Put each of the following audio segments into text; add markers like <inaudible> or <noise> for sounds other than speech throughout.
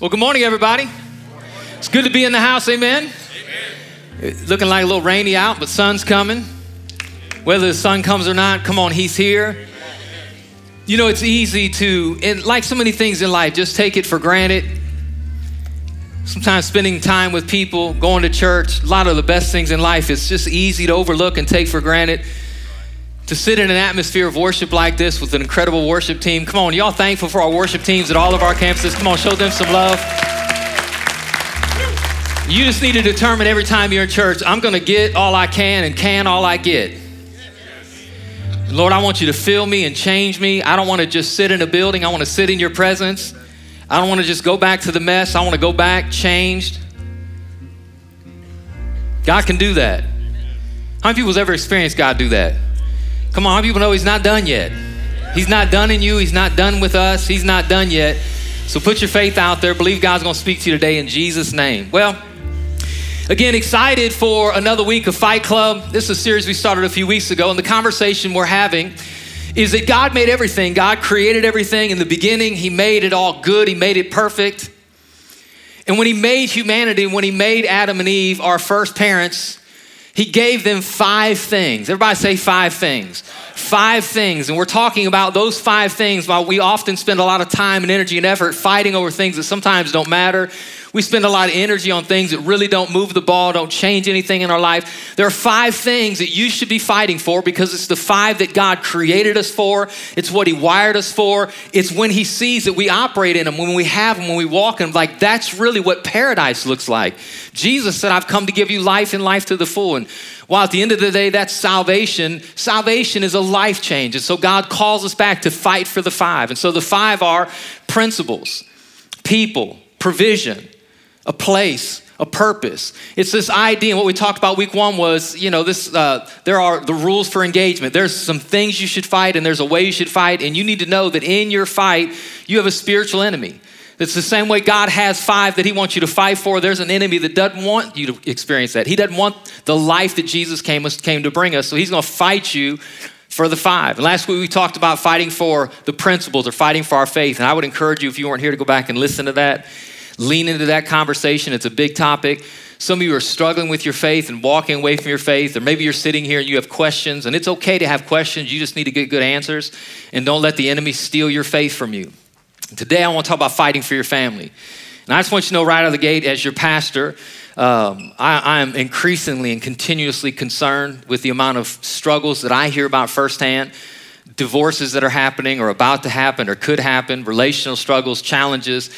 Well, good morning, everybody. It's good to be in the house, amen. Looking like a little rainy out, but sun's coming. Whether the sun comes or not, come on, he's here. You know, it's easy to, and like so many things in life, just take it for granted. Sometimes spending time with people, going to church, a lot of the best things in life, it's just easy to overlook and take for granted. To sit in an atmosphere of worship like this with an incredible worship team. Come on, y'all thankful for our worship teams at all of our campuses. Come on, show them some love. You just need to determine every time you're in church, I'm going to get all I can and can all I get. Lord, I want you to fill me and change me. I don't want to just sit in a building. I want to sit in your presence. I don't want to just go back to the mess. I want to go back changed. God can do that. How many people has ever experienced God do that? Come on, people know He's not done yet? He's not done in you. He's not done with us. He's not done yet. So put your faith out there. Believe God's going to speak to you today in Jesus' name. Well, Again, excited for another week of Fight Club. This is a series we started a few weeks ago, and the conversation we're having is that God made everything. God created everything in the beginning, He made it all good, He made it perfect. And when He made humanity, when He made Adam and Eve, our first parents, He gave them five things. Everybody say five things. Five things. And we're talking about those five things while we often spend a lot of time and energy and effort fighting over things that sometimes don't matter we spend a lot of energy on things that really don't move the ball, don't change anything in our life. There are five things that you should be fighting for because it's the five that God created us for. It's what He wired us for. It's when He sees that we operate in them, when we have them, when we walk in them. Like that's really what paradise looks like. Jesus said, I've come to give you life and life to the full. And while at the end of the day, that's salvation, salvation is a life change. And so God calls us back to fight for the five. And so the five are principles, people, provision, a place, a purpose. It's this idea, and what we talked about week one was, you know, this. Uh, there are the rules for engagement. There's some things you should fight, and there's a way you should fight, and you need to know that in your fight, you have a spiritual enemy. It's the same way God has five that He wants you to fight for. There's an enemy that doesn't want you to experience that. He doesn't want the life that Jesus came, came to bring us. So He's going to fight you for the five. And last week we talked about fighting for the principles or fighting for our faith. And I would encourage you, if you weren't here, to go back and listen to that lean into that conversation. It's a big topic. Some of you are struggling with your faith and walking away from your faith, or maybe you're sitting here and you have questions, and it's okay to have questions. You just need to get good answers, and don't let the enemy steal your faith from you. Today, I want to talk about fighting for your family. And I just want you to know right out of the gate, as your pastor, um, I, I am increasingly and continuously concerned with the amount of struggles that I hear about firsthand divorces that are happening or about to happen or could happen, relational struggles, challenges.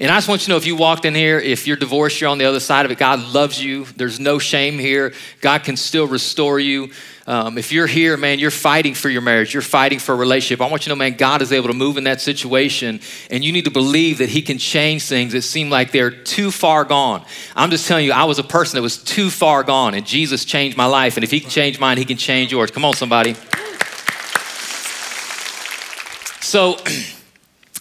And I just want you to know if you walked in here, if you're divorced, you're on the other side of it. God loves you. There's no shame here. God can still restore you. Um, if you're here, man, you're fighting for your marriage, you're fighting for a relationship. I want you to know, man, God is able to move in that situation, and you need to believe that He can change things that seem like they're too far gone. I'm just telling you, I was a person that was too far gone, and Jesus changed my life. And if He can change mine, He can change yours. Come on, somebody. So, <clears throat>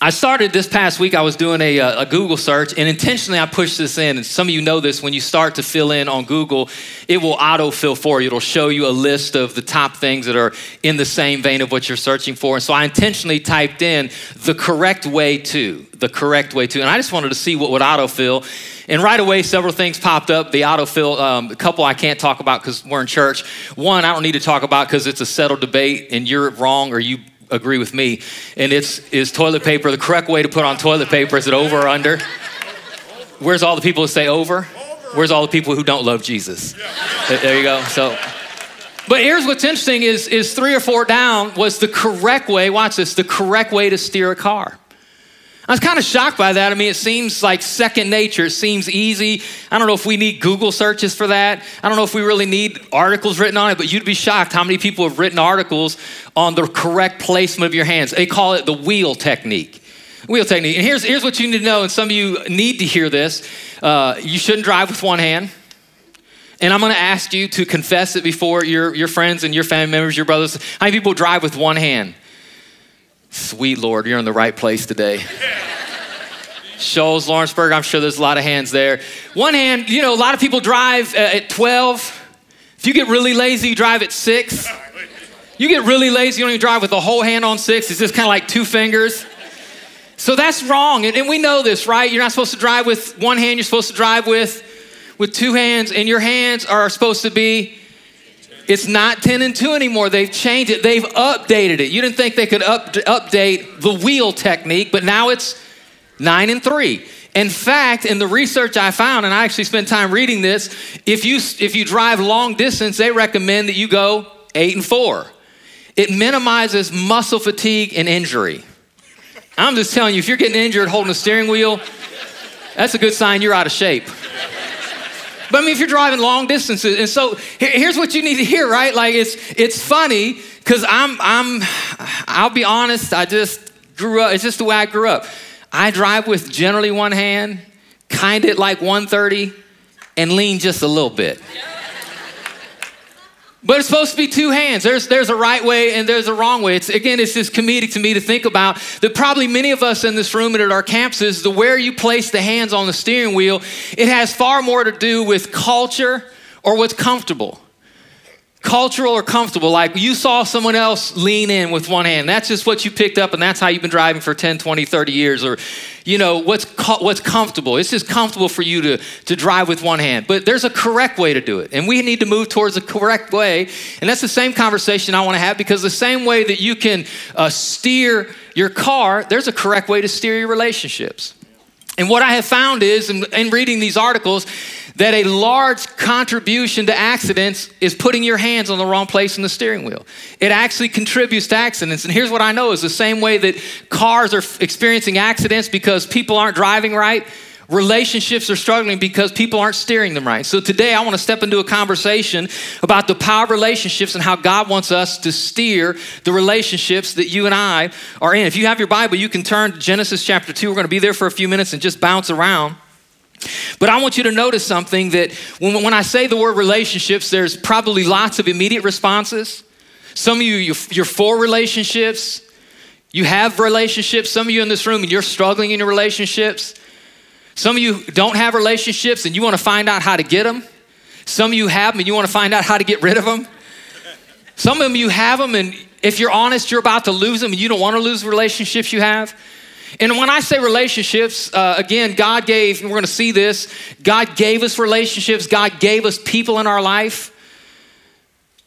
I started this past week, I was doing a, uh, a, Google search, and intentionally I pushed this in. And some of you know this when you start to fill in on Google, it will auto fill for you. It'll show you a list of the top things that are in the same vein of what you're searching for. And so I intentionally typed in the correct way to, the correct way to. And I just wanted to see what would autofill. And right away, several things popped up. The autofill, um, a couple I can't talk about because we're in church. One I don't need to talk about because it's a settled debate and you're wrong or you agree with me. And it's is toilet paper the correct way to put on toilet paper? Is it over or under? Where's all the people who say over? Where's all the people who don't love Jesus? There you go. So, but here's what's interesting is is three or four down was the correct way. Watch this. The correct way to steer a car. I was kind of shocked by that. I mean, it seems like second nature. It seems easy. I don't know if we need Google searches for that. I don't know if we really need articles written on it, but you'd be shocked how many people have written articles on the correct placement of your hands. They call it the wheel technique. Wheel technique. And here's, here's what you need to know, and some of you need to hear this. Uh, you shouldn't drive with one hand. And I'm going to ask you to confess it before your, your friends and your family members, your brothers. How many people drive with one hand? Sweet Lord, you're in the right place today. Shoals, Lawrenceburg, I'm sure there's a lot of hands there. One hand, you know, a lot of people drive uh, at 12. If you get really lazy, you drive at six. You get really lazy, you don't even drive with a whole hand on six. It's just kind of like two fingers. So that's wrong. And we know this, right? You're not supposed to drive with one hand, you're supposed to drive with, with two hands, and your hands are supposed to be it's not 10 and 2 anymore. They've changed it. They've updated it. You didn't think they could up, update the wheel technique, but now it's 9 and 3. In fact, in the research I found, and I actually spent time reading this, if you, if you drive long distance, they recommend that you go 8 and 4. It minimizes muscle fatigue and injury. I'm just telling you, if you're getting injured holding a steering wheel, that's a good sign you're out of shape. But I mean, if you're driving long distances, and so here's what you need to hear, right? Like it's it's funny because I'm I'm I'll be honest. I just grew up. It's just the way I grew up. I drive with generally one hand, kind of like 130, and lean just a little bit. But it's supposed to be two hands. There's, there's a right way and there's a wrong way. It's, again, it's just comedic to me to think about that probably many of us in this room and at our campuses, the where you place the hands on the steering wheel, it has far more to do with culture or what's comfortable cultural or comfortable like you saw someone else lean in with one hand. That's just what you picked up and that's how you've been driving for 10 20 30 years or you know what's what's comfortable. It's just comfortable for you to to drive with one hand. But there's a correct way to do it and we need to move towards the correct way. And that's the same conversation i want to have because the same way that you can uh, steer your car there's a correct way to steer your relationships. And what i have found is in, in reading these articles that a large contribution to accidents is putting your hands on the wrong place in the steering wheel. It actually contributes to accidents. And here's what I know is the same way that cars are experiencing accidents because people aren't driving right, relationships are struggling because people aren't steering them right. So today I want to step into a conversation about the power of relationships and how God wants us to steer the relationships that you and I are in. If you have your Bible, you can turn to Genesis chapter 2. We're going to be there for a few minutes and just bounce around. But I want you to notice something that when, when I say the word relationships, there's probably lots of immediate responses. Some of you, you're for relationships. You have relationships. Some of you in this room, and you're struggling in your relationships. Some of you don't have relationships and you want to find out how to get them. Some of you have them and you want to find out how to get rid of them. Some of them you have them, and if you're honest, you're about to lose them and you don't want to lose relationships you have. And when I say relationships, uh, again, God gave, and we're going to see this, God gave us relationships, God gave us people in our life.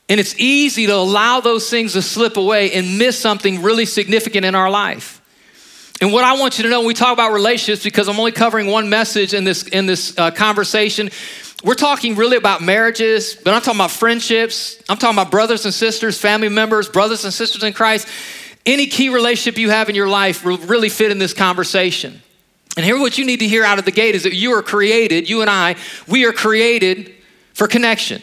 And it's easy to allow those things to slip away and miss something really significant in our life. And what I want you to know when we talk about relationships, because I'm only covering one message in this, in this uh, conversation, we're talking really about marriages, but I'm talking about friendships. I'm talking about brothers and sisters, family members, brothers and sisters in Christ. Any key relationship you have in your life will really fit in this conversation. And here, what you need to hear out of the gate is that you are created, you and I, we are created for connection.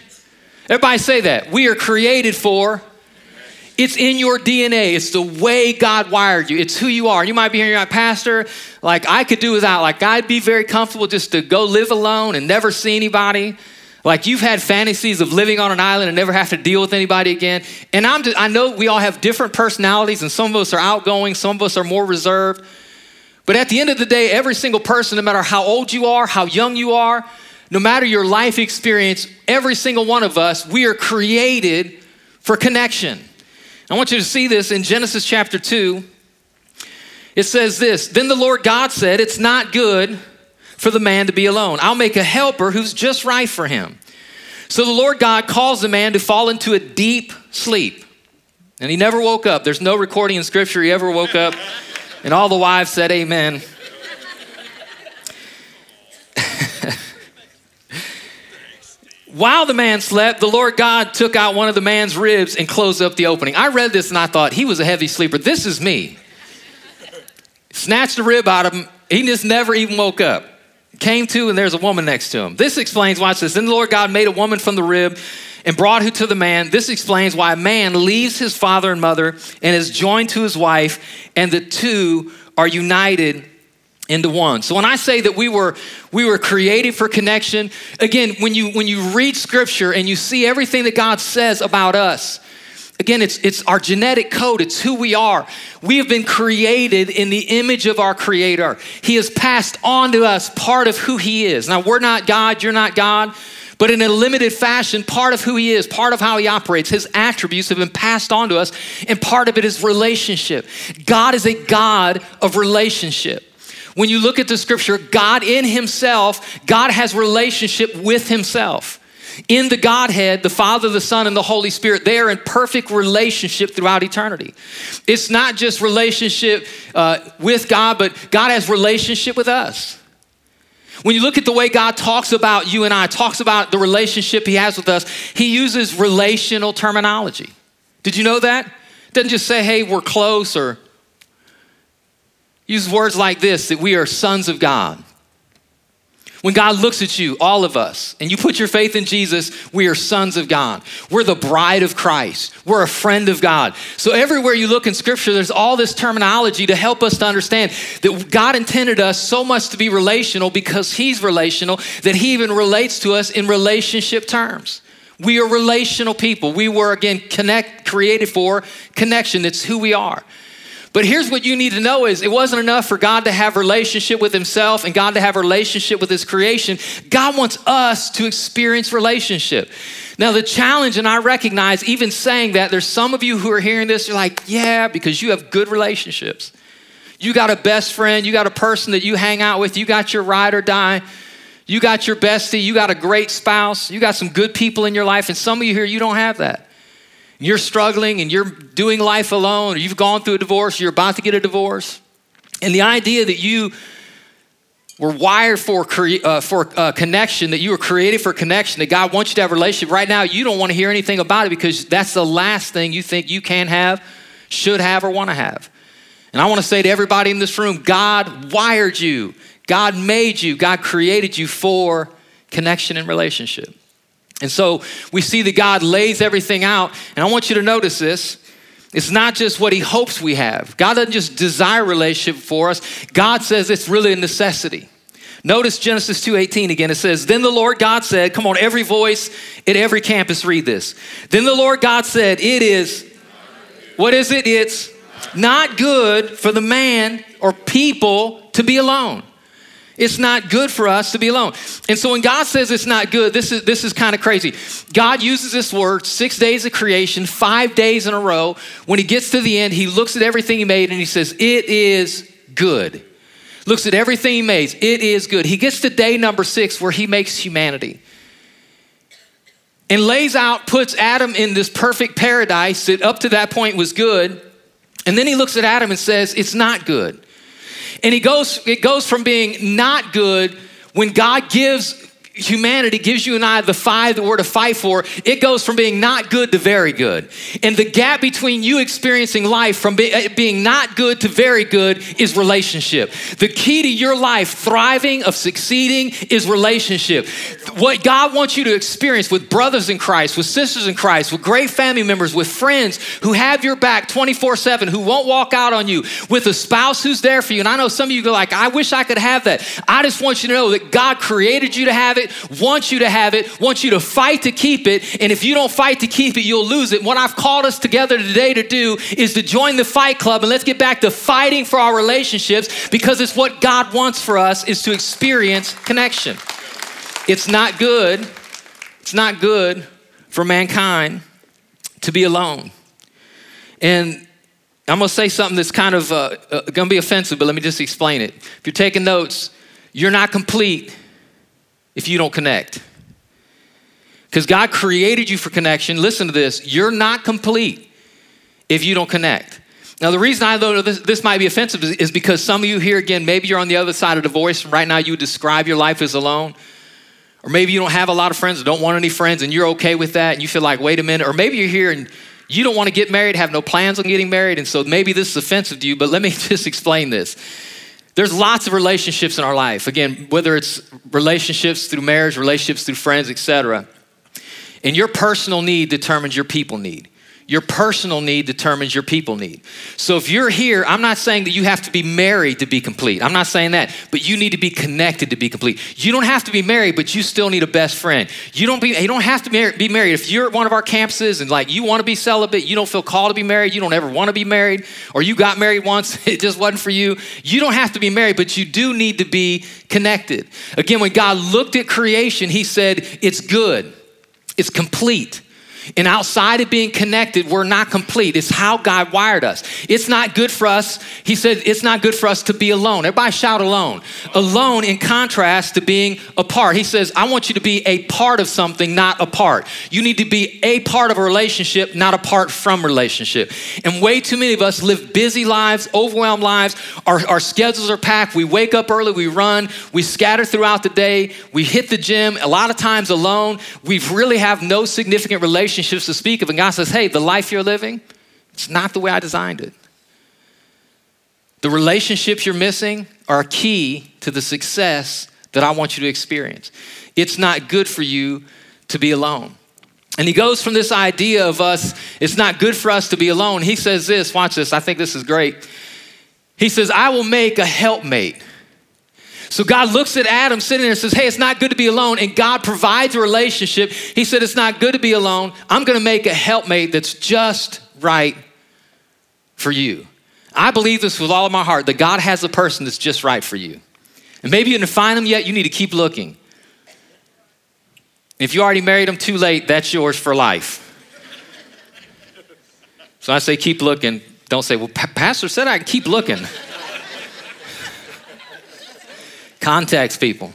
Everybody say that. We are created for. It's in your DNA. It's the way God wired you. It's who you are. You might be hearing, like, Pastor, like I could do without. Like I'd be very comfortable just to go live alone and never see anybody. Like you've had fantasies of living on an island and never have to deal with anybody again. And I'm just, I know we all have different personalities, and some of us are outgoing, some of us are more reserved. But at the end of the day, every single person, no matter how old you are, how young you are, no matter your life experience, every single one of us, we are created for connection. I want you to see this in Genesis chapter 2. It says this Then the Lord God said, It's not good for the man to be alone. I'll make a helper who's just right for him. So the Lord God calls the man to fall into a deep sleep. And he never woke up. There's no recording in scripture he ever woke up. And all the wives said, Amen. <laughs> While the man slept, the Lord God took out one of the man's ribs and closed up the opening. I read this and I thought, he was a heavy sleeper. This is me. Snatched the rib out of him. He just never even woke up came to, and there's a woman next to him. This explains, watch this. Then the Lord God made a woman from the rib and brought her to the man. This explains why a man leaves his father and mother and is joined to his wife, and the two are united into one. So when I say that we were we were created for connection, again, when you when you read scripture and you see everything that God says about us, Again, it's, it's our genetic code, it's who we are. We have been created in the image of our Creator. He has passed on to us part of who He is. Now, we're not God, you're not God, But in a limited fashion, part of who he is, part of how he operates, his attributes have been passed on to us, and part of it is relationship. God is a God of relationship. When you look at the scripture, God in himself, God has relationship with himself. In the Godhead, the Father, the Son, and the Holy Spirit, they are in perfect relationship throughout eternity. It's not just relationship uh, with God, but God has relationship with us. When you look at the way God talks about you and I, talks about the relationship he has with us, he uses relational terminology. Did you know that? Doesn't just say, hey, we're close or use words like this that we are sons of God. When God looks at you, all of us, and you put your faith in Jesus, we are sons of God. We're the bride of Christ. We're a friend of God. So everywhere you look in Scripture, there's all this terminology to help us to understand that God intended us so much to be relational because He's relational that He even relates to us in relationship terms. We are relational people. We were, again, connect, created for connection. It's who we are. But here's what you need to know is it wasn't enough for God to have relationship with himself and God to have relationship with his creation. God wants us to experience relationship. Now the challenge and I recognize even saying that there's some of you who are hearing this you're like, "Yeah, because you have good relationships. You got a best friend, you got a person that you hang out with, you got your ride or die." You got your bestie, you got a great spouse, you got some good people in your life, and some of you here, you don't have that you're struggling and you're doing life alone, or you've gone through a divorce, you're about to get a divorce, and the idea that you were wired for, uh, for uh, connection, that you were created for connection, that God wants you to have a relationship, right now you don't want to hear anything about it because that's the last thing you think you can have, should have, or want to have. And I want to say to everybody in this room God wired you, God made you, God created you for connection and relationship. And so we see that God lays everything out. And I want you to notice this. It's not just what he hopes we have. God doesn't just desire relationship for us. God says it's really a necessity. Notice Genesis 2:18 again. It says, "Then the Lord God said, come on every voice at every campus read this. Then the Lord God said, it is What is it? It's not good for the man or people to be alone. It's not good for us to be alone. And so when God says it's not good, this is, this is kind of crazy. God uses this word, six days of creation, five days in a row. When he gets to the end, he looks at everything he made and he says, It is good. Looks at everything he made, it is good. He gets to day number six where he makes humanity and lays out, puts Adam in this perfect paradise that up to that point was good. And then he looks at Adam and says, It's not good. And he goes, it goes from being not good when God gives humanity gives you and I the five that we're to fight for, it goes from being not good to very good. And the gap between you experiencing life from be, uh, being not good to very good is relationship. The key to your life thriving, of succeeding, is relationship. What God wants you to experience with brothers in Christ, with sisters in Christ, with great family members, with friends who have your back 24 7, who won't walk out on you, with a spouse who's there for you. And I know some of you go like, I wish I could have that. I just want you to know that God created you to have it wants you to have it, wants you to fight to keep it. And if you don't fight to keep it, you'll lose it. What I've called us together today to do is to join the fight club and let's get back to fighting for our relationships because it's what God wants for us is to experience connection. It's not good. It's not good for mankind to be alone. And I'm going to say something that's kind of uh, uh, going to be offensive, but let me just explain it. If you're taking notes, you're not complete if you don't connect. Because God created you for connection. Listen to this you're not complete if you don't connect. Now, the reason I know this, this might be offensive is, is because some of you here, again, maybe you're on the other side of the voice. Right now, you describe your life as alone. Or maybe you don't have a lot of friends or don't want any friends and you're okay with that and you feel like, wait a minute. Or maybe you're here and you don't want to get married, have no plans on getting married. And so maybe this is offensive to you, but let me <laughs> just explain this. There's lots of relationships in our life. Again, whether it's relationships through marriage, relationships through friends, etc. And your personal need determines your people need. Your personal need determines your people need. So if you're here, I'm not saying that you have to be married to be complete. I'm not saying that, but you need to be connected to be complete. You don't have to be married, but you still need a best friend. You don't be you don't have to be married. If you're at one of our campuses and like you want to be celibate, you don't feel called to be married, you don't ever want to be married, or you got married once, <laughs> it just wasn't for you. You don't have to be married, but you do need to be connected. Again, when God looked at creation, he said, "It's good. It's complete." And outside of being connected, we're not complete. It's how God wired us. It's not good for us. He said it's not good for us to be alone. Everybody shout alone. Alone in contrast to being apart. He says, I want you to be a part of something, not apart. You need to be a part of a relationship, not apart from relationship. And way too many of us live busy lives, overwhelmed lives. Our, our schedules are packed. We wake up early, we run, we scatter throughout the day, we hit the gym, a lot of times alone. We really have no significant relationship relationships to speak of. And God says, hey, the life you're living, it's not the way I designed it. The relationships you're missing are key to the success that I want you to experience. It's not good for you to be alone. And he goes from this idea of us, it's not good for us to be alone. He says this, watch this, I think this is great. He says, I will make a helpmate so God looks at Adam sitting there and says, Hey, it's not good to be alone. And God provides a relationship. He said, It's not good to be alone. I'm going to make a helpmate that's just right for you. I believe this with all of my heart that God has a person that's just right for you. And maybe you didn't find them yet, you need to keep looking. If you already married them too late, that's yours for life. So I say, keep looking. Don't say, well, Pastor said I can keep looking. Contacts people.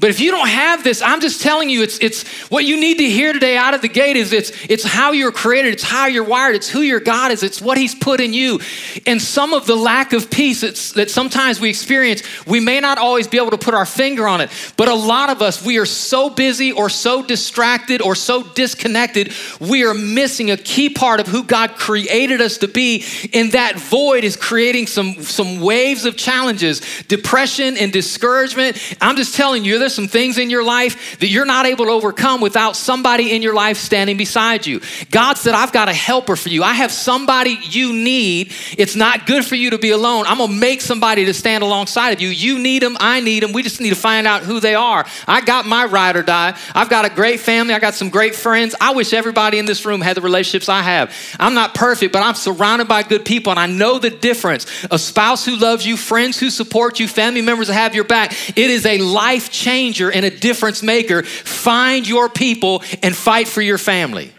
But if you don't have this, I'm just telling you, it's, it's what you need to hear today out of the gate is it's, it's how you're created, it's how you're wired, it's who your God is, it's what He's put in you. And some of the lack of peace that sometimes we experience, we may not always be able to put our finger on it. But a lot of us, we are so busy or so distracted or so disconnected, we are missing a key part of who God created us to be. And that void is creating some, some waves of challenges, depression and discouragement. I'm just telling you, some things in your life that you're not able to overcome without somebody in your life standing beside you. God said, I've got a helper for you. I have somebody you need. It's not good for you to be alone. I'm going to make somebody to stand alongside of you. You need them. I need them. We just need to find out who they are. I got my ride or die. I've got a great family. I got some great friends. I wish everybody in this room had the relationships I have. I'm not perfect, but I'm surrounded by good people and I know the difference. A spouse who loves you, friends who support you, family members that have your back. It is a life change changer and a difference maker. Find your people and fight for your family.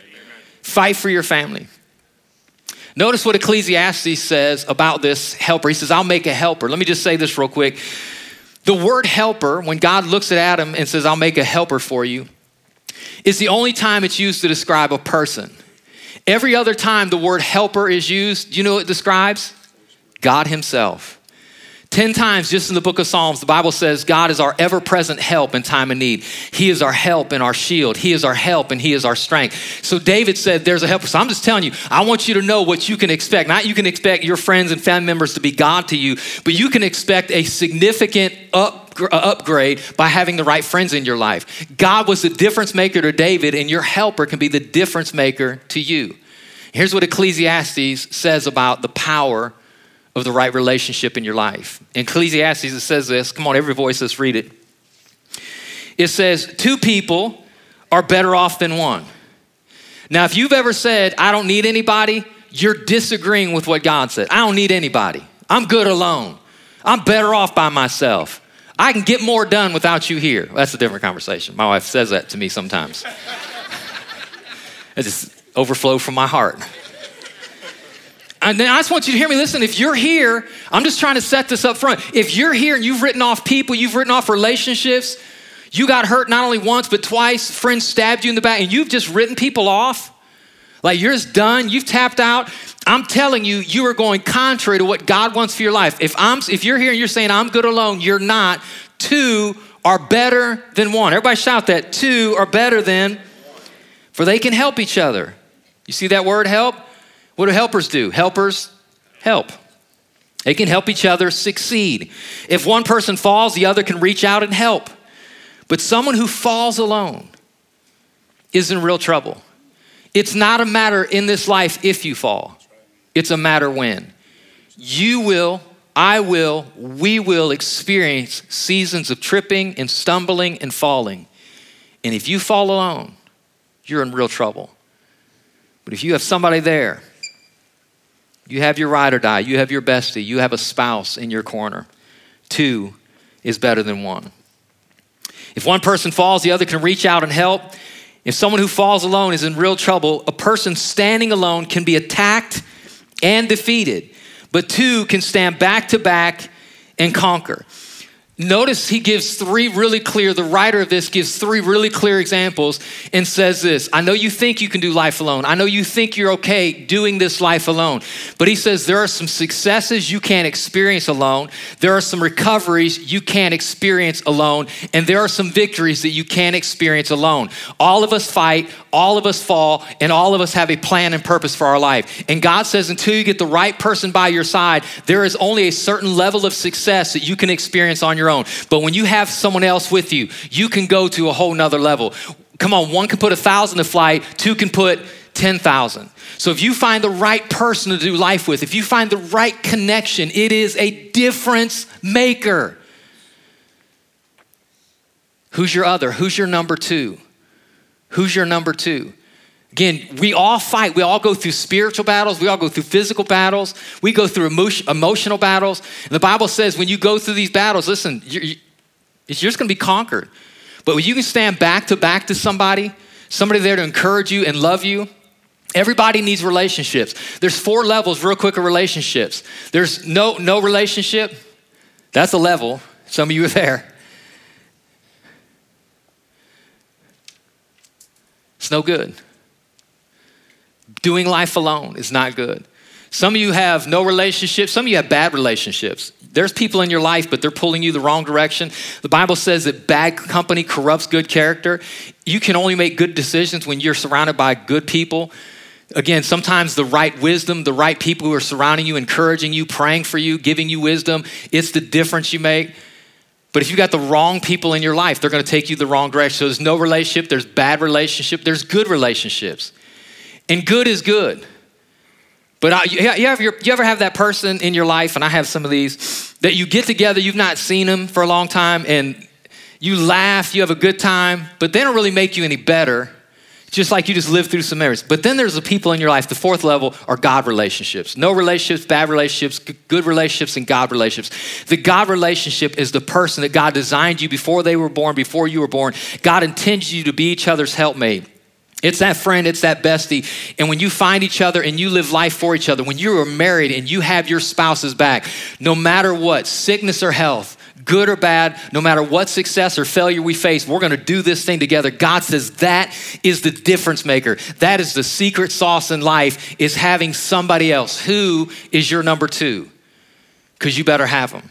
Fight for your family. Notice what Ecclesiastes says about this helper. He says, I'll make a helper. Let me just say this real quick. The word helper, when God looks at Adam and says, I'll make a helper for you, is the only time it's used to describe a person. Every other time the word helper is used, do you know what it describes? God Himself. 10 times just in the book of Psalms, the Bible says God is our ever present help in time of need. He is our help and our shield. He is our help and He is our strength. So David said, There's a helper. So I'm just telling you, I want you to know what you can expect. Not you can expect your friends and family members to be God to you, but you can expect a significant up, uh, upgrade by having the right friends in your life. God was the difference maker to David, and your helper can be the difference maker to you. Here's what Ecclesiastes says about the power of the right relationship in your life. In Ecclesiastes, it says this. Come on, every voice, let's read it. It says, Two people are better off than one. Now, if you've ever said, I don't need anybody, you're disagreeing with what God said. I don't need anybody. I'm good alone. I'm better off by myself. I can get more done without you here. That's a different conversation. My wife says that to me sometimes. <laughs> it just overflow from my heart. And I just want you to hear me. Listen, if you're here, I'm just trying to set this up front. If you're here and you've written off people, you've written off relationships, you got hurt not only once, but twice, friends stabbed you in the back, and you've just written people off, like you're just done, you've tapped out. I'm telling you, you are going contrary to what God wants for your life. If I'm if you're here and you're saying I'm good alone, you're not. Two are better than one. Everybody shout that. Two are better than, for they can help each other. You see that word help? What do helpers do? Helpers help. They can help each other succeed. If one person falls, the other can reach out and help. But someone who falls alone is in real trouble. It's not a matter in this life if you fall, it's a matter when. You will, I will, we will experience seasons of tripping and stumbling and falling. And if you fall alone, you're in real trouble. But if you have somebody there, you have your ride or die, you have your bestie, you have a spouse in your corner, two is better than one. If one person falls, the other can reach out and help. If someone who falls alone is in real trouble, a person standing alone can be attacked and defeated, but two can stand back to back and conquer. Notice he gives three really clear, the writer of this gives three really clear examples and says this I know you think you can do life alone. I know you think you're okay doing this life alone. But he says there are some successes you can't experience alone, there are some recoveries you can't experience alone, and there are some victories that you can't experience alone. All of us fight, all of us fall, and all of us have a plan and purpose for our life. And God says until you get the right person by your side, there is only a certain level of success that you can experience on own. But when you have someone else with you, you can go to a whole nother level. Come on, one can put a thousand to flight, two can put 10,000. So if you find the right person to do life with, if you find the right connection, it is a difference maker. Who's your other? Who's your number two? Who's your number two? Again, we all fight. We all go through spiritual battles. We all go through physical battles. We go through emotion, emotional battles. And the Bible says when you go through these battles, listen, you're, you're just going to be conquered. But when you can stand back to back to somebody, somebody there to encourage you and love you, everybody needs relationships. There's four levels, real quick, of relationships. There's no, no relationship. That's a level. Some of you are there. It's no good. Doing life alone is not good. Some of you have no relationships, some of you have bad relationships. There's people in your life, but they're pulling you the wrong direction. The Bible says that bad company corrupts good character. You can only make good decisions when you're surrounded by good people. Again, sometimes the right wisdom, the right people who are surrounding you, encouraging you, praying for you, giving you wisdom, it's the difference you make. But if you've got the wrong people in your life, they're going to take you the wrong direction. So there's no relationship, there's bad relationship, there's good relationships. And good is good. But I, you, ever, you ever have that person in your life, and I have some of these, that you get together, you've not seen them for a long time, and you laugh, you have a good time, but they don't really make you any better just like you just lived through some errors. But then there's the people in your life. The fourth level are God relationships. No relationships, bad relationships, good relationships, and God relationships. The God relationship is the person that God designed you before they were born, before you were born. God intends you to be each other's helpmate. It's that friend, it's that bestie. And when you find each other and you live life for each other, when you are married and you have your spouse's back, no matter what, sickness or health, good or bad, no matter what success or failure we face, we're going to do this thing together. God says that is the difference maker. That is the secret sauce in life is having somebody else. Who is your number 2? Cuz you better have them.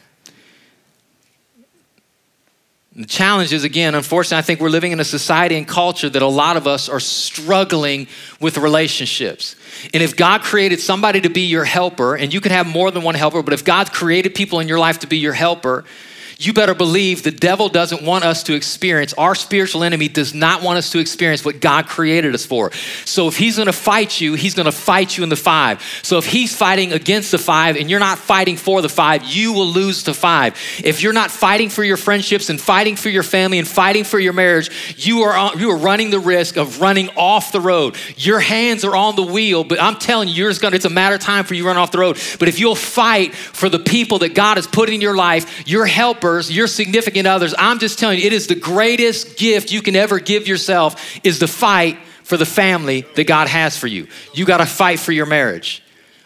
The challenge is, again, unfortunately, I think we're living in a society and culture that a lot of us are struggling with relationships. And if God created somebody to be your helper, and you can have more than one helper, but if God created people in your life to be your helper, you better believe the devil doesn't want us to experience, our spiritual enemy does not want us to experience what God created us for. So if he's gonna fight you, he's gonna fight you in the five. So if he's fighting against the five and you're not fighting for the five, you will lose the five. If you're not fighting for your friendships and fighting for your family and fighting for your marriage, you are, you are running the risk of running off the road. Your hands are on the wheel, but I'm telling you, you're gonna, it's a matter of time for you run off the road. But if you'll fight for the people that God has put in your life, your helper helpers, your significant others, I'm just telling you, it is the greatest gift you can ever give yourself is the fight for the family that God has for you. You got to fight for your marriage.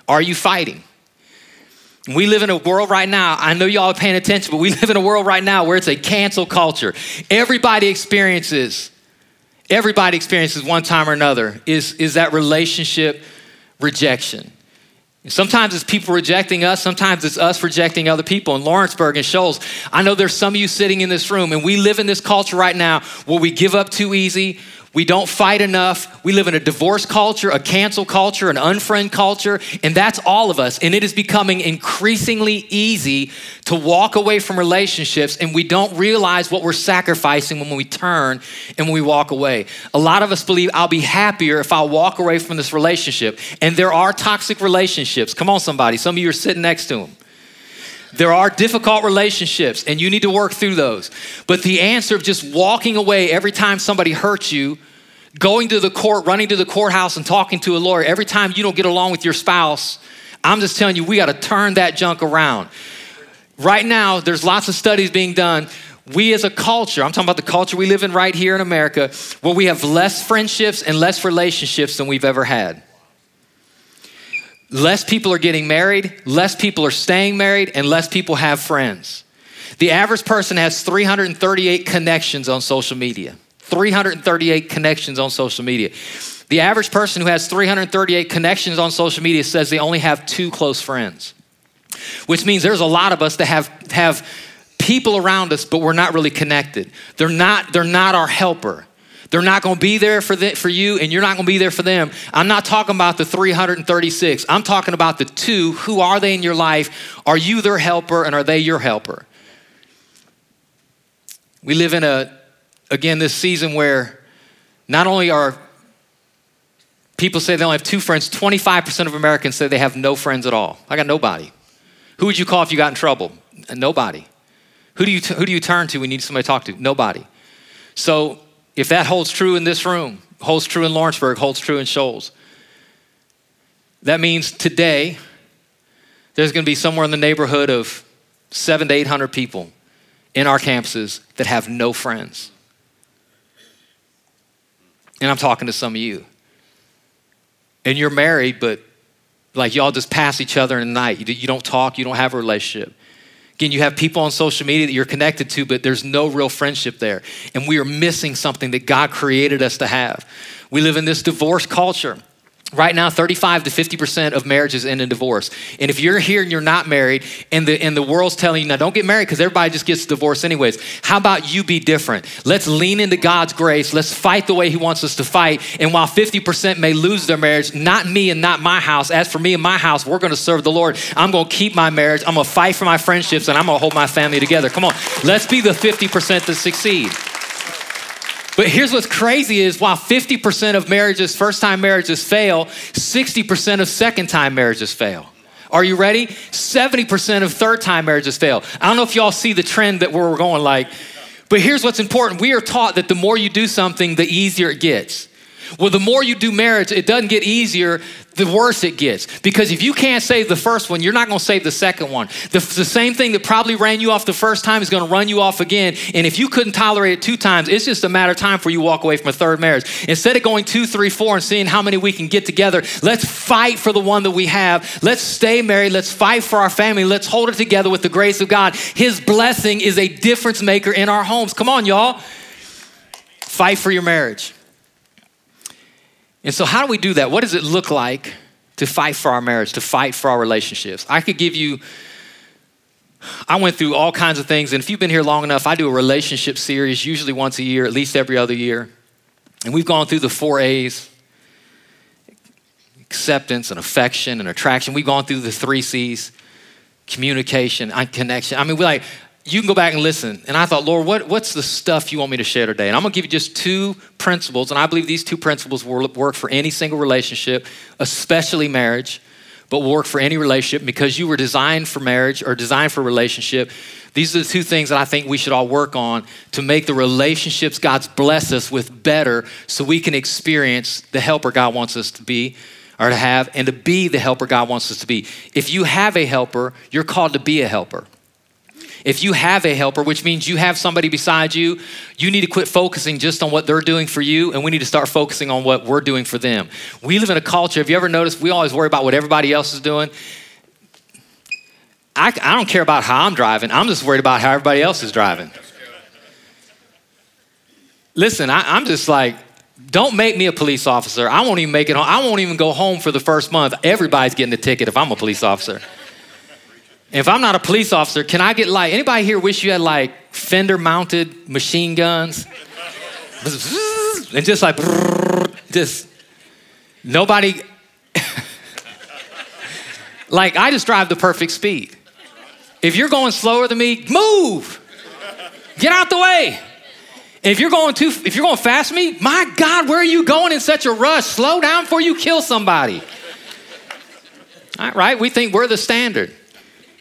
Are you fighting? We live in a world right now, I know y'all are paying attention, but we <laughs> live in a world right now where it's a cancel culture. Everybody experiences, everybody experiences one time or another, is, is that relationship rejection. Sometimes it's people rejecting us, sometimes it's us rejecting other people. In Lawrenceburg and Shoals, I know there's some of you sitting in this room, and we live in this culture right now where we give up too easy, We don't fight enough. We live in a divorce culture, a cancel culture, an unfriend culture, and that's all of us. And it is becoming increasingly easy to walk away from relationships, and we don't realize what we're sacrificing when we turn and when we walk away. A lot of us believe I'll be happier if I walk away from this relationship. And there are toxic relationships. Come on, somebody. Some of you are sitting next to them. There are difficult relationships, and you need to work through those. But the answer of just walking away every time somebody hurts you, going to the court, running to the courthouse, and talking to a lawyer every time you don't get along with your spouse, I'm just telling you, we got to turn that junk around. Right now, there's lots of studies being done. We as a culture, I'm talking about the culture we live in right here in America, where we have less friendships and less relationships than we've ever had. Less people are getting married, less people are staying married, and less people have friends. The average person has 338 connections on social media. 338 connections on social media. The average person who has 338 connections on social media says they only have two close friends, which means there's a lot of us that have, have people around us, but we're not really connected. They're not, they're not our helper. They're not going to be there for, the, for you, and you're not going to be there for them. I'm not talking about the 336. I'm talking about the two. Who are they in your life? Are you their helper, and are they your helper? We live in a, again, this season where not only are people say they only have two friends, 25% of Americans say they have no friends at all. I got nobody. Who would you call if you got in trouble? Nobody. Who do you, who do you turn to when you need somebody to talk to? Nobody. So if that holds true in this room, holds true in Lawrenceburg, holds true in Shoals, that means today there's going to be somewhere in the neighborhood of seven to 800 people in our campuses that have no friends. And I'm talking to some of you. And you're married, but like y'all just pass each other in the night. You don't talk, you don't have a relationship. Again, you have people on social media that you're connected to, but there's no real friendship there. And we are missing something that God created us to have. We live in this divorce culture. Right now, 35 to 50% of marriages end in divorce. And if you're here and you're not married, and the, and the world's telling you, now don't get married because everybody just gets divorced anyways, how about you be different? Let's lean into God's grace. Let's fight the way He wants us to fight. And while 50% may lose their marriage, not me and not my house. As for me and my house, we're going to serve the Lord. I'm going to keep my marriage. I'm going to fight for my friendships, and I'm going to hold my family together. Come on, let's be the 50% that succeed. But here's what's crazy is while 50% of marriages, first time marriages fail, 60% of second time marriages fail. Are you ready? 70% of third time marriages fail. I don't know if y'all see the trend that we're going like, but here's what's important. We are taught that the more you do something, the easier it gets. Well, the more you do marriage, it doesn't get easier, the worse it gets. Because if you can't save the first one, you're not going to save the second one. The, the, same thing that probably ran you off the first time is going to run you off again. And if you couldn't tolerate it two times, it's just a matter of time for you walk away from a third marriage. Instead of going two, three, four, and seeing how many we can get together, let's fight for the one that we have. Let's stay married. Let's fight for our family. Let's hold it together with the grace of God. His blessing is a difference maker in our homes. Come on, y'all. Fight for your marriage. And so, how do we do that? What does it look like to fight for our marriage, to fight for our relationships? I could give you, I went through all kinds of things. And if you've been here long enough, I do a relationship series, usually once a year, at least every other year. And we've gone through the four A's acceptance and affection and attraction. We've gone through the three C's communication and connection. I mean, we're like, you can go back and listen. And I thought, Lord, what, what's the stuff you want me to share today? And I'm going to give you just two principles. And I believe these two principles will work for any single relationship, especially marriage, but will work for any relationship because you were designed for marriage or designed for relationship. These are the two things that I think we should all work on to make the relationships God's blessed us with better so we can experience the helper God wants us to be or to have and to be the helper God wants us to be. If you have a helper, you're called to be a helper. If you have a helper, which means you have somebody beside you, you need to quit focusing just on what they're doing for you, and we need to start focusing on what we're doing for them. We live in a culture, have you ever noticed we always worry about what everybody else is doing? I, I don't care about how I'm driving, I'm just worried about how everybody else is driving. Listen, I, I'm just like, don't make me a police officer. I won't even make it home. I won't even go home for the first month. Everybody's getting a ticket if I'm a police officer. If I'm not a police officer, can I get like, anybody here wish you had like fender mounted machine guns? and just like, just nobody. <laughs> like, I just drive the perfect speed. If you're going slower than me, move. Get out the way. if you're going too, if you're going fast me, my God, where are you going in such a rush? Slow down before you kill somebody. All right, we think we're the standard.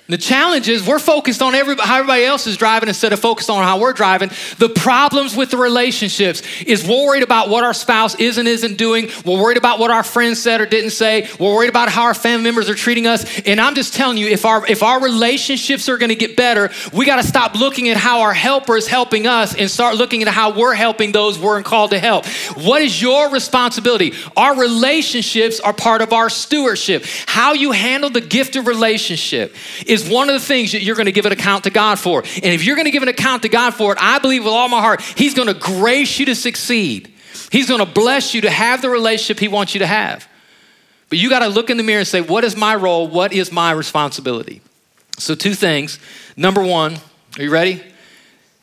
The challenge is we're focused on everybody, how everybody else is driving instead of focused on how we're driving. The problems with the relationships is we're worried about what our spouse is and isn't doing. We're worried about what our friends said or didn't say. We're worried about how our family members are treating us. And I'm just telling you, if our if our relationships are going to get better, we got to stop looking at how our helper is helping us and start looking at how we're helping those we're called to help. What is your responsibility? Our relationships are part of our stewardship. How you handle the gift of relationship is is one of the things that you're going to give an account to God for. And if you're going to give an account to God for it, I believe with all my heart, He's going to grace you to succeed. He's going to bless you to have the relationship He wants you to have. But you got to look in the mirror and say, What is my role? What is my responsibility? So, two things. Number one, are you ready?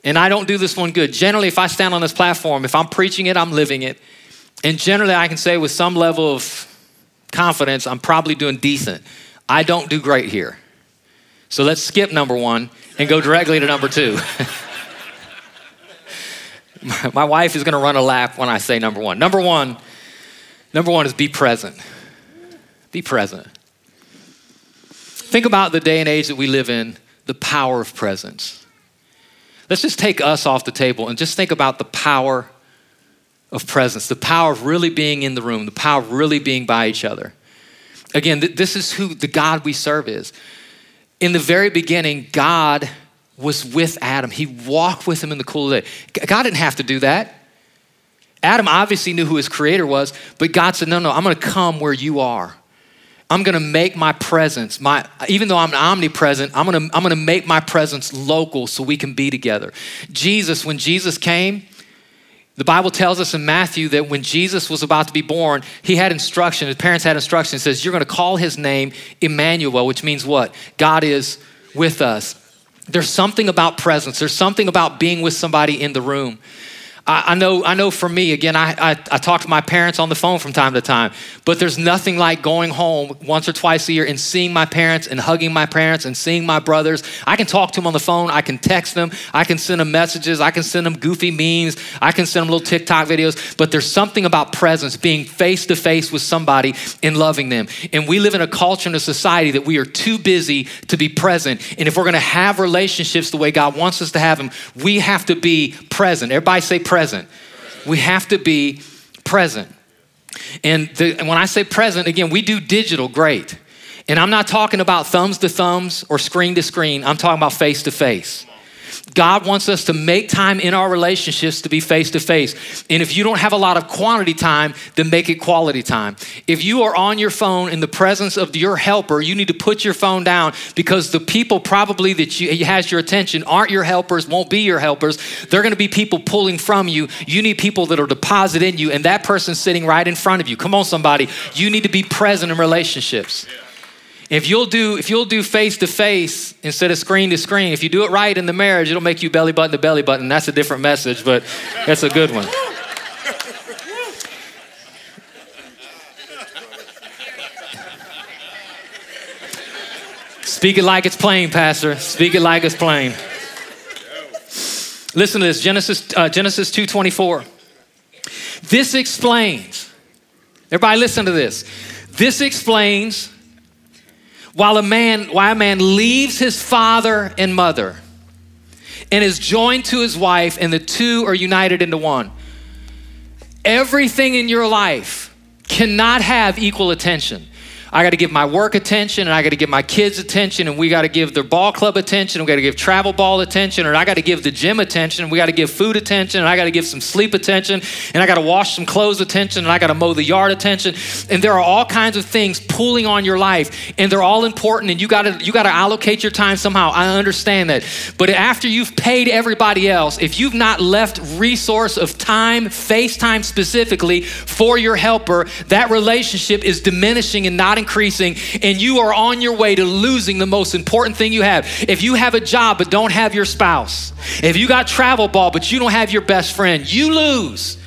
And I don't do this one good. Generally, if I stand on this platform, if I'm preaching it, I'm living it. And generally, I can say with some level of confidence, I'm probably doing decent. I don't do great here. So let's skip number one and go directly to number two. <laughs> My wife is going to run a lap when I say number one. Number one, number one is be present. Be present. Think about the day and age that we live in, the power of presence. Let's just take us off the table and just think about the power of presence, the power of really being in the room, the power of really being by each other. Again, th- this is who the God we serve is in the very beginning, God was with Adam. He walked with him in the cool of the day. God didn't have to do that. Adam obviously knew who his creator was, but God said, No, no, I'm gonna come where you are. I'm gonna make my presence, my even though I'm omnipresent, I'm gonna, I'm gonna make my presence local so we can be together. Jesus, when Jesus came, the Bible tells us in Matthew that when Jesus was about to be born, he had instruction, his parents had instruction. It says, You're going to call his name Emmanuel, which means what? God is with us. There's something about presence, there's something about being with somebody in the room. I, know, I know for me, again, I, I, I talk to my parents on the phone from time to time, but there's nothing like going home once or twice a year and seeing my parents and hugging my parents and seeing my brothers. I can talk to them on the phone, I can text them, I can send them messages, I can send them goofy memes, I can send them little TikTok videos, but there's something about presence, being face to face with somebody and loving them. And we live in a culture and a society that we are too busy to be present. And if we're gonna have relationships the way God wants us to have them, we have to be present. Everybody say present present. We have to be present. And, the, and when I say present, again, we do digital great. And I'm not talking about thumbs to thumbs or screen to screen, I'm talking about face to face. God wants us to make time in our relationships to be face to face. And if you don't have a lot of quantity time, then make it quality time. If you are on your phone in the presence of your helper, you need to put your phone down because the people probably that you, has your attention aren't your helpers, won't be your helpers. They're going to be people pulling from you. You need people that are deposit in you, and that person's sitting right in front of you. Come on, somebody. You need to be present in relationships. Yeah. If you'll do if you'll do face to face instead of screen to screen, if you do it right in the marriage, it'll make you belly button to belly button. That's a different message, but that's a good one. Speak it like it's plain, Pastor. Speak it like it's plain. Listen to this Genesis, uh, Genesis 2.24. This explains, everybody listen to this. This explains while a man, why a man leaves his father and mother and is joined to his wife, and the two are united into one. Everything in your life cannot have equal attention. I got to give my work attention, and I got to give my kids attention, and we got to give their ball club attention, and we got to give travel ball attention, and I got to give the gym attention, and we got to give food attention, and I got to give some sleep attention, and I got to wash some clothes attention, and I got to mow the yard attention. And there are all kinds of things pulling on your life, and they're all important, and you got to you got to allocate your time somehow. I understand that, but after you've paid everybody else, if you've not left resource of time, FaceTime specifically for your helper, that relationship is diminishing and not increasing, and you are on your way to losing the most important thing you have. If you have a job but don't have your spouse, if you got travel ball but you don't have your best friend, you lose.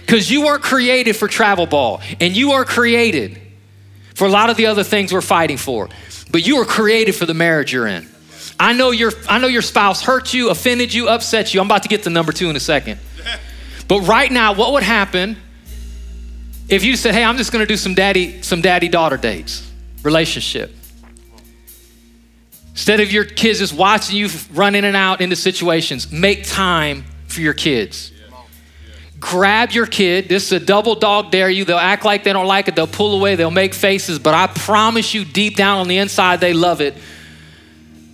Because you weren't created for travel ball, and you are created for a lot of the other things we're fighting for. But you were created for the marriage you're in. I know your I know your spouse hurt you, offended you, upset you. I'm about to get to number two in a second. But right now, what would happen if you said, "Hey, I'm just going to do some daddy some daddy daughter dates, relationship." Instead of your kids just watching you run in and out into situations, make time for your kids. Grab your kid. This is a double dog dare you. They'll act like they don't like it. They'll pull away. They'll make faces. But I promise you, deep down on the inside, they love it.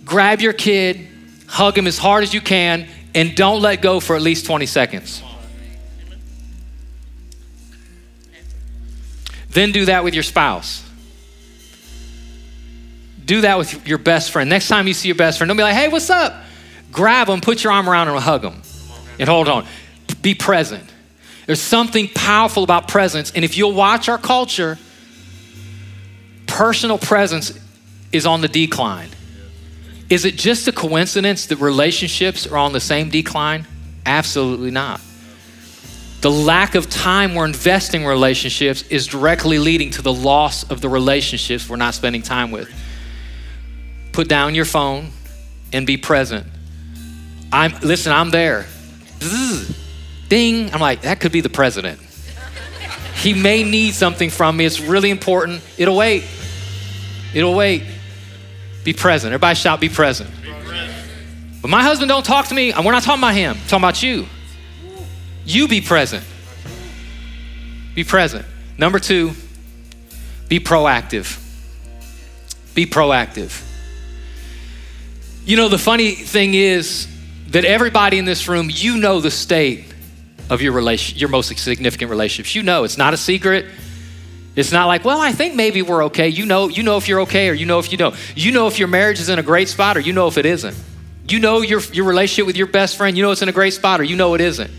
Grab your kid, hug him as hard as you can, and don't let go for at least 20 seconds. Then do that with your spouse. Do that with your best friend. Next time you see your best friend, don't be like, hey, what's up? Grab them, put your arm around them, hug them. And hold on. Be present. There's something powerful about presence. And if you'll watch our culture, personal presence is on the decline. Is it just a coincidence that relationships are on the same decline? Absolutely not. The lack of time we're investing in relationships is directly leading to the loss of the relationships we're not spending time with. Put down your phone and be present. I'm listen, I'm there. Zzz ding. I'm like, that could be the president. he may need something from me. It's really important. It'll wait. It'll wait. Be present. Everybody shout, be present. But my husband don't talk to me. We're not talking about him. We're talking about you. You be present. Be present. Number two, be proactive. Be proactive. You know, the funny thing is that everybody in this room, you know the state of your relation, your most significant relationships. You know, it's not a secret. It's not like, well, I think maybe we're okay. You know, you know if you're okay or you know if you don't. You know if your marriage is in a great spot or you know if it isn't. You know your, your relationship with your best friend, you know it's in a great spot or you know it isn't.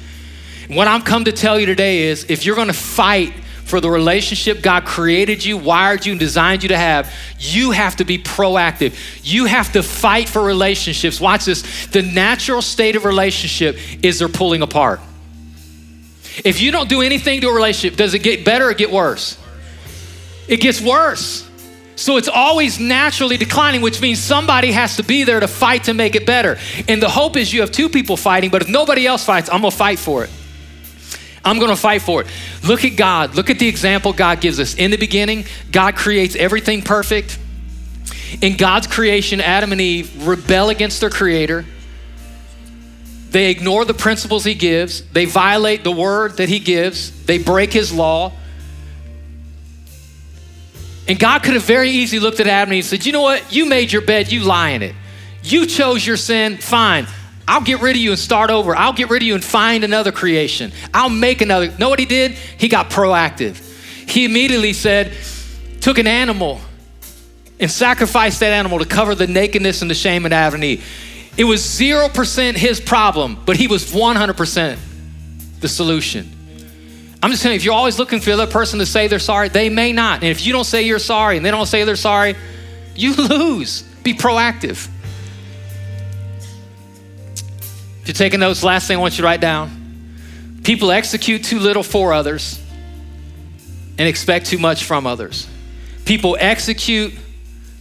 What I'm come to tell you today is if you're gonna fight for the relationship God created you, wired you, and designed you to have, you have to be proactive. You have to fight for relationships. Watch this. The natural state of relationship is they're pulling apart. If you don't do anything to a relationship, does it get better or get worse? It gets worse. So it's always naturally declining, which means somebody has to be there to fight to make it better. And the hope is you have two people fighting, but if nobody else fights, I'm gonna fight for it. I'm gonna fight for it. Look at God. Look at the example God gives us. In the beginning, God creates everything perfect. In God's creation, Adam and Eve rebel against their creator. They ignore the principles he gives. They violate the word that he gives. They break his law. And God could have very easily looked at Adam and he said, You know what? You made your bed, you lie in it. You chose your sin, fine. I'll get rid of you and start over. I'll get rid of you and find another creation. I'll make another. Know what he did? He got proactive. He immediately said, took an animal and sacrificed that animal to cover the nakedness and the shame of Adam and Eve. It was 0% his problem, but he was 100% the solution. I'm just saying, if you're always looking for the other person to say they're sorry, they may not. And if you don't say you're sorry and they don't say they're sorry, you <laughs> lose. Be proactive. If you're taking notes, last thing I want you to write down people execute too little for others and expect too much from others. People execute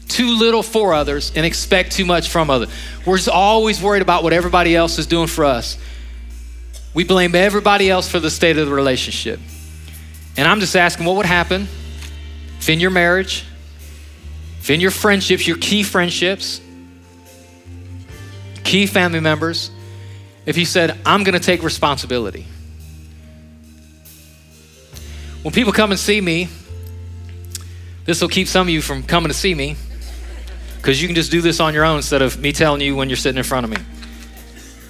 too little for others and expect too much from others. We're just always worried about what everybody else is doing for us. We blame everybody else for the state of the relationship. And I'm just asking what would happen if in your marriage, if in your friendships, your key friendships, key family members, if you said, I'm going to take responsibility. When people come and see me, this will keep some of you from coming to see me because you can just do this on your own instead of me telling you when you're sitting in front of me.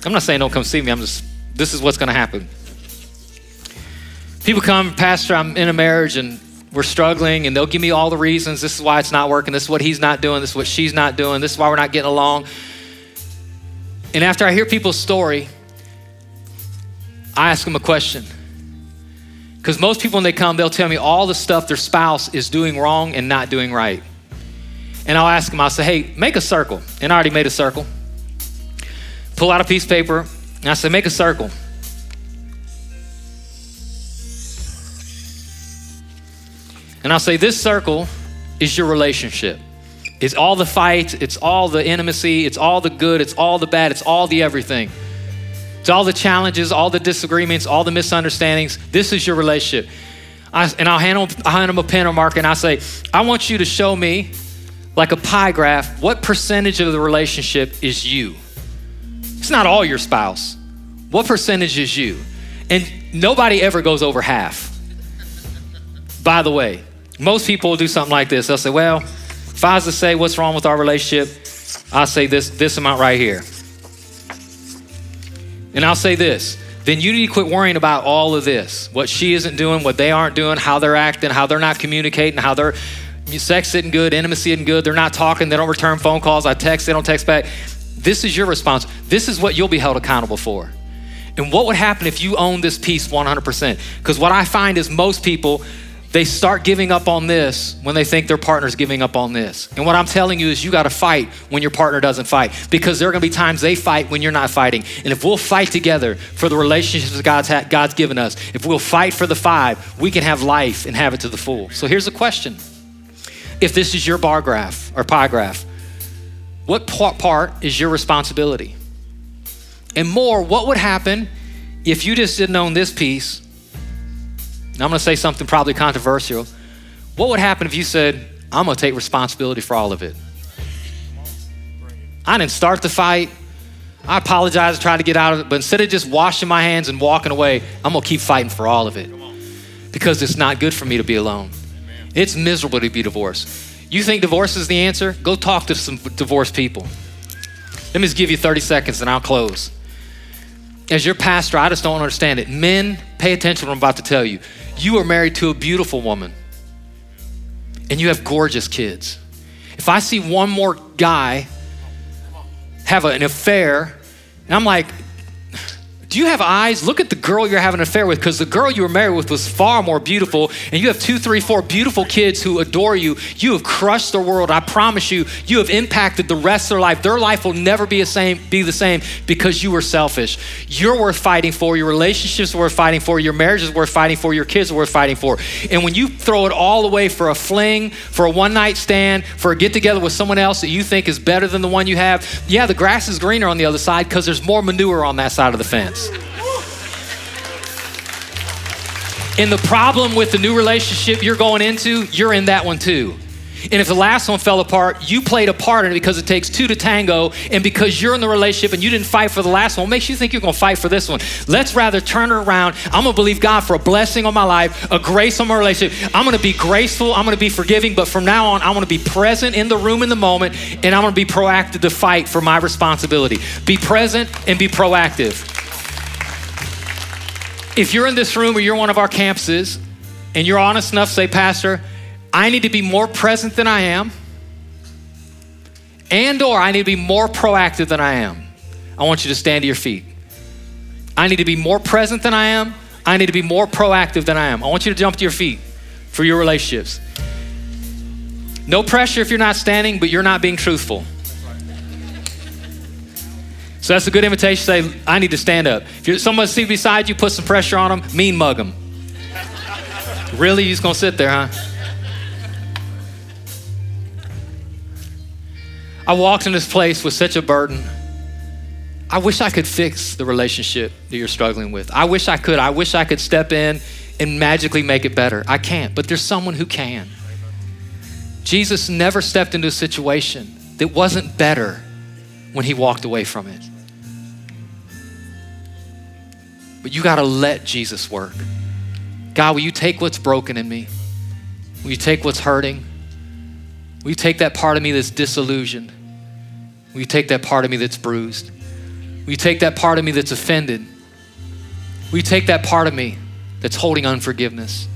I'm not saying don't come see me. I'm just, this is what's going to happen. People come, Pastor, I'm in a marriage and we're struggling, and they'll give me all the reasons. This is why it's not working. This is what he's not doing. This is what she's not doing. This is why we're not getting along. And after I hear people's story, I ask them a question. Because most people, when they come, they'll tell me all the stuff their spouse is doing wrong and not doing right. And I'll ask them, I'll say, hey, make a circle. And I already made a circle. Pull out a piece of paper, and I say, make a circle. And I'll say, this circle is your relationship. It's all the fights, it's all the intimacy, it's all the good, it's all the bad, it's all the everything. It's all the challenges, all the disagreements, all the misunderstandings. This is your relationship. I, and I'll hand, them, I'll hand a pen or marker and I say, I want you to show me, like a pie graph, what percentage of the relationship is you. It's not all your spouse. What percentage is you? And nobody ever goes over half. By the way, most people will do something like this. They'll say, Well, if I was to say what's wrong with our relationship, I'll say this, this amount right here. And I'll say this then you need to quit worrying about all of this what she isn't doing, what they aren't doing, how they're acting, how they're not communicating, how their sex isn't good, intimacy isn't good, they're not talking, they don't return phone calls, I text, they don't text back. This is your response. This is what you'll be held accountable for. And what would happen if you own this piece 100%? Because what I find is most people, they start giving up on this when they think their partner's giving up on this. And what I'm telling you is you got to fight when your partner doesn't fight because there are going to be times they fight when you're not fighting. And if we'll fight together for the relationships that God's, ha- God's given us, if we'll fight for the five, we can have life and have it to the full. So here's a question. If this is your bar graph or pie graph, what part is your responsibility? And more, what would happen if you just didn't own this piece I'm going to say something probably controversial. What would happen if you said, I'm going to take responsibility for all of it? I didn't start the fight. I apologize, and tried to get out of it, but instead of just washing my hands and walking away, I'm going to keep fighting for all of it because it's not good for me to be alone. It's miserable to be divorced. You think divorce is the answer? Go talk to some divorced people. Let me just give you 30 seconds and I'll close. As your pastor, I just don't understand it. Men, pay attention to what I'm about to tell you. You are married to a beautiful woman and you have gorgeous kids. If I see one more guy have an affair, and I'm like, you have eyes? Look at the girl you're having an affair with because the girl you were married with was far more beautiful. And you have two, three, four beautiful kids who adore you. You have crushed their world. I promise you, you have impacted the rest of their life. Their life will never be, the same, be the same because you were selfish. You're worth fighting for. Your relationships are worth fighting for. Your marriage is worth fighting for. Your kids are worth fighting for. And when you throw it all away for a fling, for a one night stand, for a get together with someone else that you think is better than the one you have, yeah, the grass is greener on the other side because there's more manure on that side of the fence. And the problem with the new relationship you're going into, you're in that one too. And if the last one fell apart, you played a part in it because it takes two to tango. And because you're in the relationship and you didn't fight for the last one, makes you think you're going to fight for this one. Let's rather turn it around. I'm going to believe God for a blessing on my life, a grace on my relationship. I'm going to be graceful. I'm going to be forgiving. But from now on, I'm going to be present in the room in the moment. And I'm going to be proactive to fight for my responsibility. Be present and be proactive. If you're in this room or you're one of our campuses and you're honest enough, say, Pastor, I need to be more present than I am, and or I need to be more proactive than I am. I want you to stand to your feet. I need to be more present than I am. I need to be more proactive than I am. I want you to jump to your feet for your relationships. No pressure if you're not standing, but you're not being truthful. So that's a good invitation say, I need to stand up. If you're, someone sitting beside you, put some pressure on them, mean mug them. really? You just gonna sit there, huh? I walked in this place with such a burden. I wish I could fix the relationship that you're struggling with. I wish I could. I wish I could step in and magically make it better. I can't, but there's someone who can. Jesus never stepped into a situation that wasn't better when he walked away from it. But you got to let Jesus work. God, will you take what's broken in me? Will you take what's hurting? Will you take that part of me that's disillusioned? Will you take that part of me that's bruised? Will you take that part of me that's offended? Will you take that part of me that's holding unforgiveness?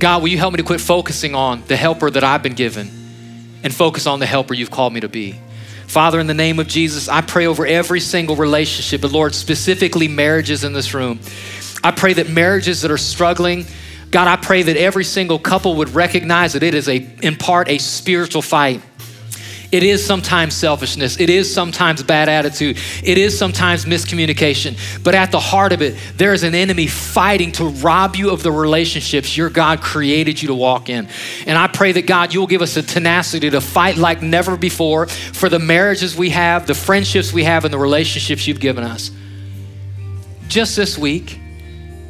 God, will you help me to quit focusing on the helper that I've been given and focus on the helper you've called me to be? Father, in the name of Jesus, I pray over every single relationship, but Lord, specifically marriages in this room. I pray that marriages that are struggling, God, I pray that every single couple would recognize that it is a, in part, a spiritual fight. It is sometimes selfishness. It is sometimes bad attitude. It is sometimes miscommunication. But at the heart of it, there is an enemy fighting to rob you of the relationships your God created you to walk in. And I pray that God, you will give us a tenacity to fight like never before for the marriages we have, the friendships we have, and the relationships you've given us. Just this week,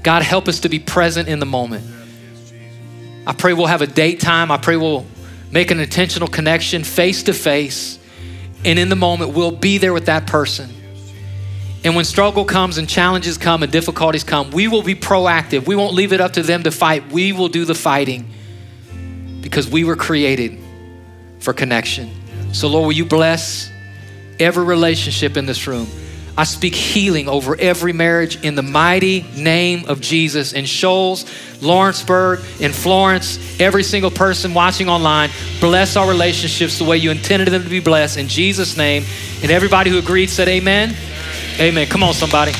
God, help us to be present in the moment. I pray we'll have a date time. I pray we'll make an intentional connection face to face. And in the moment, we'll be there with that person. And when struggle comes and challenges come and difficulties come, we will be proactive. We won't leave it up to them to fight. We will do the fighting because we were created for connection. So, Lord, will you bless every relationship in this room? I speak healing over every marriage in the mighty name of Jesus. In Shoals, Lawrenceburg, in Florence, every single person watching online, bless our relationships the way you intended them to be blessed in Jesus' name. And everybody who agreed said, Amen. Amen. Come on, somebody.